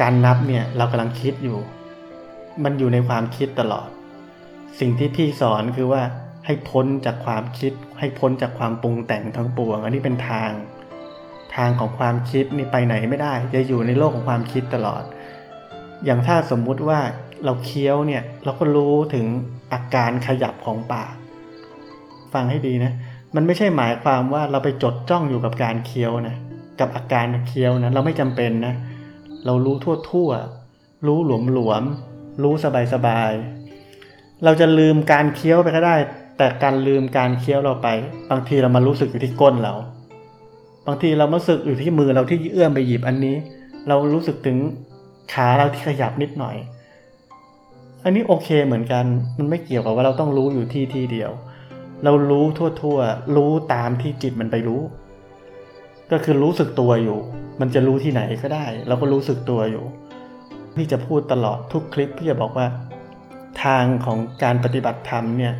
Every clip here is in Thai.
การนับเนี่ยเรากำลังคิดอยู่ มันอยู่ในความคิดตลอด สิ่งที่พี่สอนคือว่าให้พ้นจากความคิด ให้พ้นจากความปรุงแต่งทั้งปวง อันนี้เป็นทาง ทางของความคิดนี่ไปไหนไม่ได้ จะอยู่ในโลกของความคิดตลอด อย่างถ้าสมมุติว่าเราเคี้ยวเนี่ยเราก็รู้ถึงอาการขยับของปาก ฟังให้ดีนะ มันไม่ใช่หมายความว่าเราไปจดจ้องอยู่กับการเคี้ยวนะ กับอาการเคี้ยวนะ เราไม่จำเป็นนะเเรารู้ทั่วทั่วๆรู้หลวมหลวมๆรู้สบายสบายๆเราจะลืมการเคี้ยวไปก็ได้ แต่การลืมการเคี้ยวเราไป บางทีเรามารู้สึกอยู่ที่ก้นเรา บางทีเรามารู้สึกอยู่ที่มือเราที่เอื้อมไปหยิบอันนี้ เรารู้สึกถึงขาเราที่ขยับนิดหน่อย อันนี้โอเคเหมือนกัน มันไม่เกี่ยวกับว่าเราต้องรู้อยู่ที่ที่เดียว เรารู้ทั่วๆรู้ตามที่จิตมันไปรู้ ก็คือรู้สึกตัวอยู่ มันจะรู้ที่ไหนก็ได้ เราก็รู้สึกตัวอยู่พี่จะพูดตลอดทุกคลิปพี่จะบอกว่า ทางของการปฏิบัติธรรมเนี่ย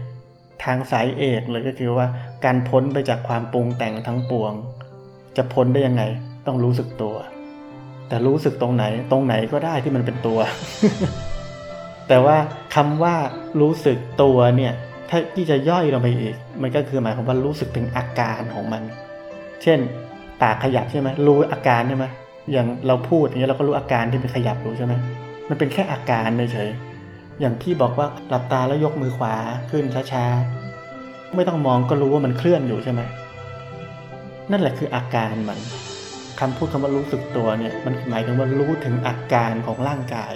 ทางสายเอกเลยก็คือว่าการพ้นไปจากความปรุงแต่งทั้งปวง จะพ้นได้ยังไง ต้องรู้สึกตัว แต่รู้สึกตรงไหนตรงไหนก็ได้ที่มันเป็นตัว แต่ว่าคำว่ารู้สึกตัวเนี่ยถ้าที่จะย่อยลงไปอีก มันก็คือหมายความว่ารู้สึกถึงอาการของมัน เช่น ปากขยับใช่ไหมรู้อาการใช่ไหมอย่างเราพูดอย่างเงี้ยเราก็รู้อาการที่มันขยับรู้ใช่ไหมมันเป็นแค่อาการเฉยๆอย่างพี่บอกว่าหลับตาแล้วยกมือขวาขึ้นช้าๆไม่ต้องมองก็รู้ว่ามันเคลื่อนอยู่ใช่ไหมนั่นแหละคืออาการมันคำพูดคำว่ารู้สึกตัวเนี่ยมันหมายถึงว่ารู้ถึงอาการของร่างกาย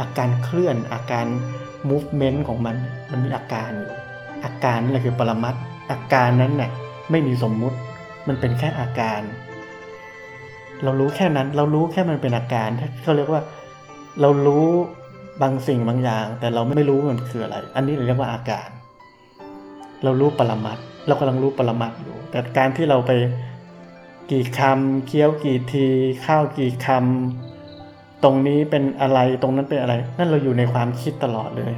อาการเคลื่อนอาการ movement ของมัน มันมีอาการอยู่อาการนั่นแหละคือปรมัตอาการนั้นน่ะไม่มีสมมุติ มันเป็นแค่อาการ เรารู้แค่นั้น เรารู้แค่มันเป็นอาการเขาเรียกว่า เรารู้บางสิ่งบางอย่าง แต่เราไม่รู้มันคืออะไร อันนี้เราเรียกว่าอาการ เรารู้ปรมัตเรากำลังรู้ปรมัตอยู่ แต่การที่เราไปกี่คำเคี้ยวกี่ทีข้าวกี่คำตรงนี้เป็นอะไรตรงนั้นเป็นอะไร นั่นเราอยู่ในความคิดตลอดเลย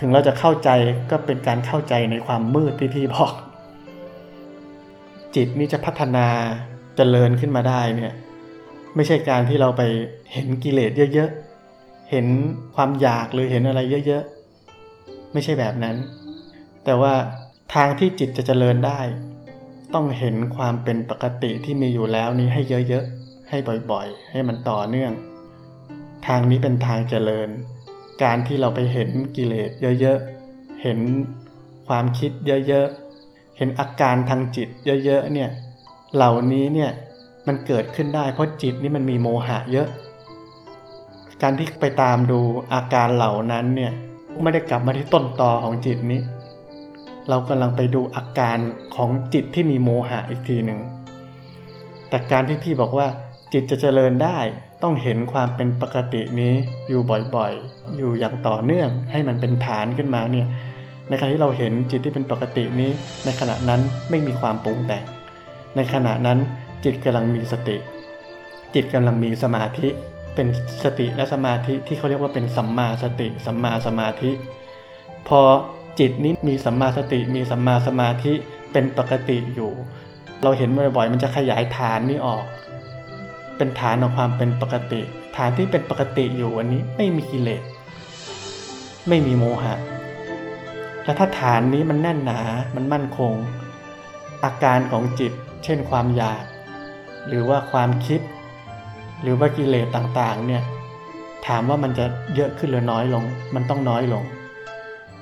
ถึงเราจะเข้าใจก็เป็นการเข้าใจในความมืดที่พี่บอก จิตนี้จะพัฒนาจเจริญขึ้นมาได้เนี่ยไม่ใช่การที่เราไปเห็นกิเลสเยอะๆ เห็นความอยากหรือเห็นอะไรเยอะๆ ไม่ใช่แบบนั้น แต่ว่าทางที่จิตจะเจริญได้ ต้องเห็นความเป็นปกติที่มีอยู่แล้วนี้ให้เยอะๆ ให้บ่อยๆ ให้มันต่อเนื่อง ทางนี้เป็นทางเจริญ การที่เราไปเห็นกิเลสเยอะๆ เห็นความคิดเยอะๆ เห็นอาการทางจิตเยอะๆเนี่ยเหล่านี้เนี่ยมันเกิดขึ้นได้เพราะจิตนี่มันมีโมหะเยอะ การที่ไปตามดูอาการเหล่านั้นเนี่ยไม่ได้กลับมาที่ต้นตอของจิตนี้ เรากำลังไปดูอาการของจิตที่มีโมหะอีกทีหนึ่งแต่การที่พี่บอกว่าจิตจะเจริญได้ต้องเห็นความเป็นปกตินี้อยู่บ่อยๆ อยู่อย่างต่อเนื่องให้มันเป็นฐานขึ้นมาเนี่ย ในขณะที่เราเห็นจิตที่เป็นปกตินี้ ในขณะนั้นไม่มีความปรุงแต่ง ในขณะนั้นจิตกำลังมีสติ จิตกำลังมีสมาธิเป็นสติและสมาธิที่เขาเรียกว่าเป็นสัมมาสติ สัมมาสมาธิ พอจิตนี้มีสัมมาสติมีสัมมาสมาธิเป็นปกติอยู่ เราเห็นบ่อยๆ มันจะขยายฐานนี้ออก เป็นฐานของความเป็นปกติ ฐานที่เป็นปกติอยู่อันนี้ไม่มีกิเลสไม่มีโมหะ และถ้าฐานนี้มันแน่นหนา มันมั่นคง อาการของจิต เช่นความอยาก หรือว่าความคิด หรือว่ากิเลสต่างๆ เนี่ย ถามว่ามันจะเยอะขึ้นหรือน้อยลง มันต้องน้อยลง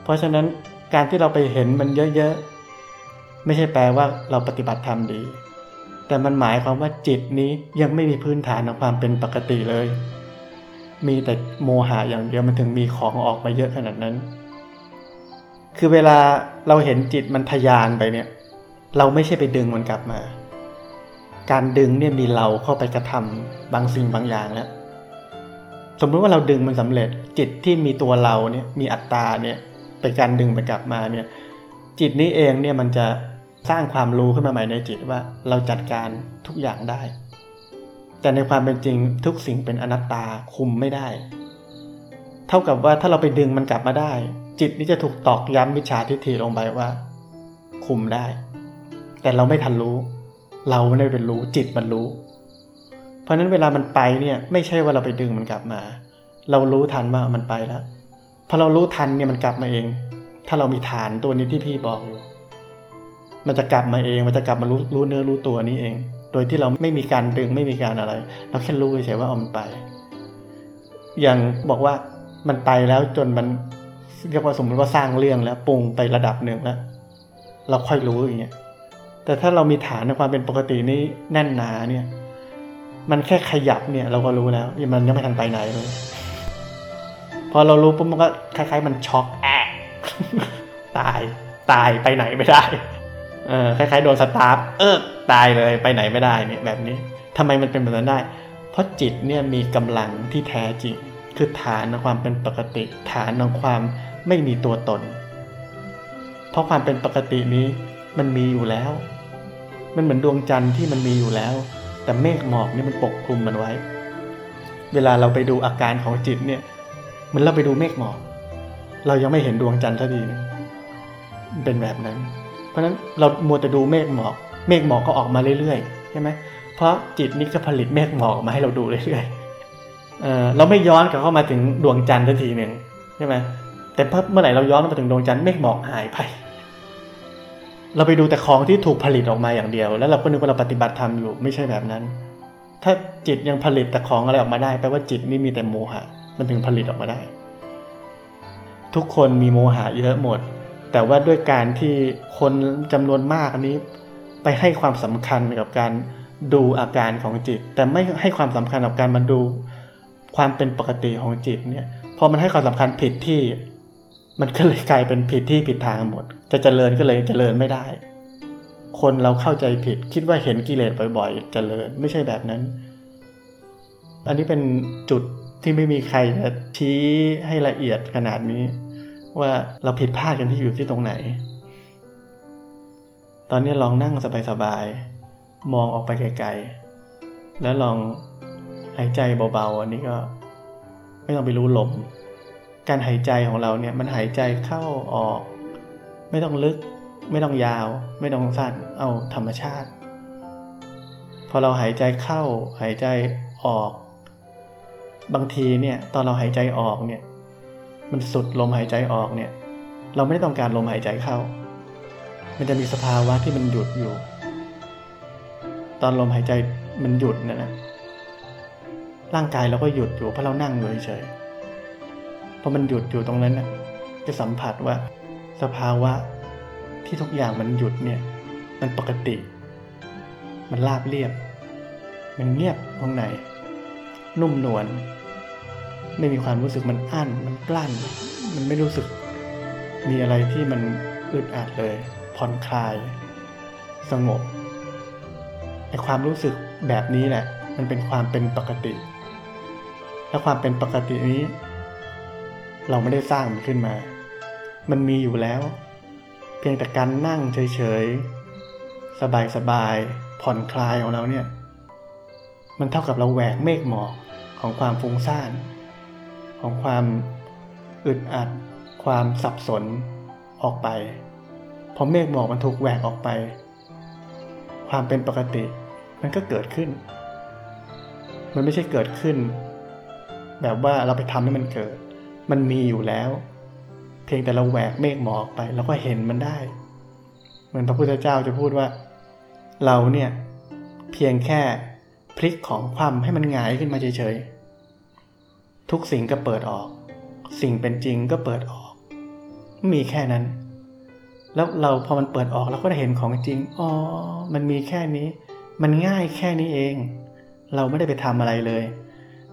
เพราะฉะนั้นการที่เราไปเห็นมันเยอะๆ ไม่ใช่แปลว่าเราปฏิบัติธรรมดี แต่มันหมายความว่าจิตนี้ยังไม่มีพื้นฐานของความเป็นปกติเลย มีแต่โมหะอย่างเดียวมันถึงมีของออกมาเยอะขนาดนั้น คือเวลาเราเห็นจิตมันทยานไปเนี่ย เราไม่ใช่ไปดึงมันกลับมา การดึงเนี่ยมีเราเข้าไปกระทำบางสิ่งบางอย่างแล้วสมมติว่าเราดึงมันสำเร็จ จิตที่มีตัวเราเนี่ยมีอัตตาเนี่ยเป็นการดึงมันกลับมาเนี่ย จิตนี้เองเนี่ยมันจะสร้างความรู้ขึ้นมาใหม่ในจิตว่าเราจัดการทุกอย่างได้ แต่ในความเป็นจริงทุกสิ่งเป็นอนัตตาคุมไม่ได้ เท่ากับว่าถ้าเราไปดึงมันกลับมาได้ จิตนี้จะถูกตอกย้ำวิชาทิฏฐิลงไปว่า คุมได้ แต่เราไม่ทันรู้ เราไม่ได้เป็นรู้จิตมันรู้ เพราะฉะนั้นเวลามันไปเนี่ย ไม่ใช่ว่าเราไปดึงมันกลับมา เรารู้ทันว่ามันไปแล้วพอเรารู้ทันเนี่ยมันกลับมาเอง ถ้าเรามีฐานตัวนี้ที่พี่บอกอยู่มันจะกลับมาเอง มันจะกลับมารู้รู้เนื้อรู้ตัวนี้เอง โดยที่เราไม่มีการดึงไม่มีการอะไร เราแค่รู้เฉยๆว่าเอามันไป อย่างบอกว่ามันไปแล้วจนมัน เรียกว่าสมมติว่าสร้างเรื่องแล้วปรุงไประดับหนึ่งแล้ว เราค่อยรู้อย่างเงี้ยแต่ถ้าเรามีฐานในความเป็นปกตินี้แน่นหนาเนี่ย มันแค่ขยับเนี่ย เราก็รู้แล้วมันยังไม่ทันไปไหนเลยพอเรารู้ปุ๊บมันก็คล้ายๆ มันช็อกแอะตายตายไปไหนไม่ได้เออคล้ายๆโดนสตาร์ฟเออตายเลยไปไหนไม่ได้เนี่ยแบบนี้ทำไมมันเป็นแบบนั้นได้ เพราะจิตเนี่ยมีกำลังที่แท้จริง คือฐานของความเป็นปกติ ฐานของความ ไม่มีตัวตน เพราะความเป็นปกตินี้มันมีอยู่แล้ว มันเหมือนดวงจันทร์ที่มันมีอยู่แล้ว แต่เมฆหมอกนี่มันปกคลุมมันไว้ เวลาเราไปดูอาการของจิตเนี่ยเหมันเราไปดูเมฆหมอก เรายังไม่เห็นดวงจันทร์ทันทีนึงเป็นแบบนั้น เพราะฉะนั้นเรามัวแต่ดูเมฆหมอก เมฆหมอกก็ออกมาเรื่อยๆใช่ไหมเพราะจิตนี่ก็ผลิตเมฆหมอกมาให้เราดูเรื่อยๆเเราไม่ย้อนกลับเข้ามาถึงดวงจันทร์ทันทีหนึ่งใช่ไหม แต่เมื่อไหร่เราย้อนมาถึงดวงจันทร์เมฆหมอกหายไป เราไปดูแต่ของที่ถูกผลิตออกมาอย่างเดียว แล้วเราก็นึกว่าเราปฏิบัติธรรมอยู่ไม่ใช่แบบนั้น ถ้าจิตยังผลิตแต่ของอะไรออกมาได้แปลว่าจิตนี่มีแต่โมหะ มันถึงผลิตออกมาได้ ทุกคนมีโมหะเยอะหมด แต่ว่าด้วยการที่คนจำนวนมากนนี้ ไปให้ความสำคัญกับการดูอาการของจิต แต่ไม่ให้ความสำคัญกับการมาดูความเป็นปกติของจิตเนี่ยพอมันให้ความสำคัญผิดที่ มันก็เลยกลายเป็นผิดที่ผิดทางหมด จะเจริญก็เลยเจริญไม่ได้ คนเราเข้าใจผิดคิดว่าเห็นกิเลสบ่อยๆ เจริญไม่ใช่แบบนั้น อันนี้เป็นจุดที่ไม่มีใครจะชี้ให้ละเอียดขนาดนี้ ว่าเราผิดพลาดกันที่อยู่ที่ตรงไหน ตอนนี้ลองนั่งสบายๆมองออกไปไกลๆแล้วลองหายใจเบาๆ อันนี้ก็ ไม่ต้องไปรู้ลม การหายใจของเราเนี่ยมันหายใจเข้าออก ไม่ต้องลึก ไม่ต้องยาว ไม่ต้องสั้นเอาธรรมชาติ พอเราหายใจเข้า หายใจออก บางทีเนี่ยตอนเราหายใจออกเนี่ยมันสุดลมหายใจออกเนี่ยเราไม่ได้ต้องการลมหายใจเข้า มันจะมีสภาวะที่มันหยุดอยู่ ตอนลมหายใจมันหยุดนะนะร่างกายเราก็หยุดอยู่เพราะเรานั่งอยู่เฉย พอมันหยุดอยู่ตรงนั้นนะจะสัมผัสว่า สภาวะที่ทุกอย่างมันหยุดเนี่ย มันปกติ มันราบเรียบ มันเงียบข้างใน นุ่มนวลไม่มีความรู้สึกมันอั้น มันกลั้น มันไม่รู้สึก มีอะไรที่มันอึดอัดเลย ผ่อนคลาย สงบไอความรู้สึกแบบนี้แหละ มันเป็นความเป็นปกติ และความเป็นปกตินี้ เราไม่ได้สร้างมันขึ้นมา มันมีอยู่แล้ว เพียงแต่การนั่งเฉยๆ สบายๆ ผ่อนคลายของเราเนี่ย มันเท่ากับเราแหวกเมฆหมอกของความฟุ้งซ่าน ของความอึดอัด ความสับสนออกไป พอเมฆหมอกมันถูกแหวกออกไป ความเป็นปกติมันก็เกิดขึ้น มันไม่ใช่เกิดขึ้น แบบว่าเราไปทำให้มันเกิด มันมีอยู่แล้ว เพียงแต่เราแหวกเมฆหมอกไปเราก็เห็นมันได้ เหมือนพระพุทธเจ้าจะพูดว่า เราเนี่ยเพียงแค่พลิกของความให้มันหงายขึ้นมาเฉยๆ ทุกสิ่งก็เปิดออก สิ่งเป็นจริงก็เปิดออก มีแค่นั้น แล้วเราพอมันเปิดออกเราก็ได้เห็นของจริง อ๋อ มันมีแค่นี้ มันง่ายแค่นี้เอง เราไม่ได้ไปทำอะไรเลย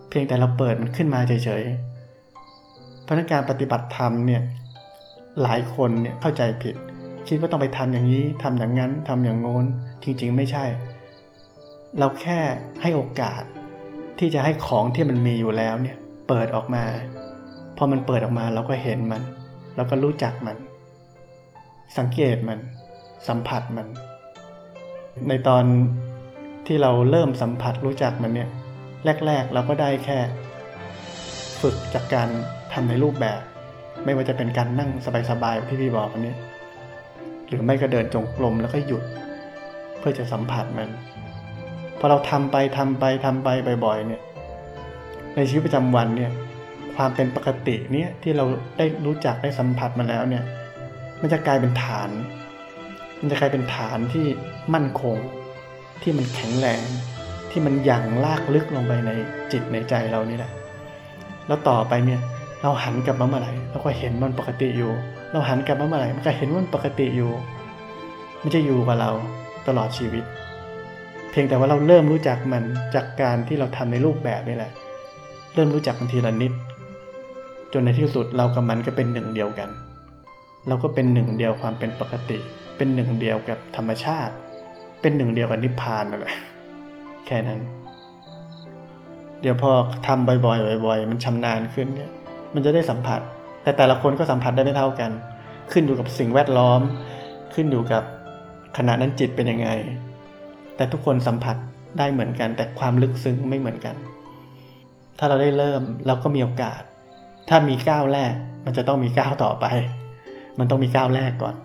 เพียงแต่เราเปิดมันขึ้นมาเฉยๆ พราะการปฏิบัติธรรมเนี่ยหลายคนเนี่ยเข้าใจผิด คิดว่าต้องไปทำอย่างนี้ทำอย่างนั้นทำอย่างโน้นจริง ๆ ไม่ใช่ เราแค่ให้โอกาสที่จะให้ของที่มันมีอยู่แล้วเนี่ยเปิดออกมา พอมันเปิดออกมาเราก็เห็นมัน เราก็รู้จักมัน สังเกตมัน สัมผัสมัน ในตอนที่เราเริ่มสัมผัสรู้จักมันเนี่ย แรก ๆ เราก็ได้แค่ ฝึกจากการทำในรูปแบบ ไม่ว่าจะเป็นการนั่งสบายๆที่พี่บอกอันนี้ หรือไม่ก็เดินจงกรมแล้วก็หยุด เพื่อจะสัมผัสมันพอเราทำไปทำไปทำไปบ่อยๆเนี่ย ในชีวิตประจำวันเนี่ย ความเป็นปกติเนี่ยที่เราได้รู้จักได้สัมผัสมาแล้วเนี่ย มันจะกลายเป็นฐาน มันจะกลายเป็นฐานที่มั่นคง ที่มันแข็งแรง ที่มันยั่งลากลึกลงไปในจิตในใจเรานี่แหละ แล้วต่อไปเนี่ยเราหันกลับมาเมื่อไหร่เราก็เห็นมันปกติอยู่ เราหันกลับมาเมื่อไหร่มันก็เห็นมันปกติอยู่ มันจะอยู่กับเราตลอดชีวิต เพียงแต่ว่าเราเริ่มรู้จักมันจากการที่เราทำในรูปแบบนี่แหละ เริ่มรู้จักมันทีละนิด จนในที่สุดเรากับมันก็เป็นหนึ่งเดียวกัน เราก็เป็นหนึ่งเดียวความเป็นปกติ เป็นหนึ่งเดียวกับธรรมชาติ เป็นหนึ่งเดียวกับนิพพานนั่นแหละแค่นั้น เดี๋ยวพอทำบ่อยๆบ่อยๆ มันชำนาญขึ้นเนี่ย มันจะได้สัมผัส แต่แต่ละคนก็สัมผัสได้ไม่เท่ากัน ขึ้นอยู่กับสิ่งแวดล้อม ขึ้นอยู่กับขณะนั้นจิตเป็นยังไง แต่ทุกคนสัมผัสได้เหมือนกัน แต่ความลึกซึ้งไม่เหมือนกัน ถ้าเราได้เริ่มเราก็มีโอกาส ถ้ามีก้าวแรก มันจะต้องมีก้าวต่อไป มันต้องมีก้าวแรกก่อน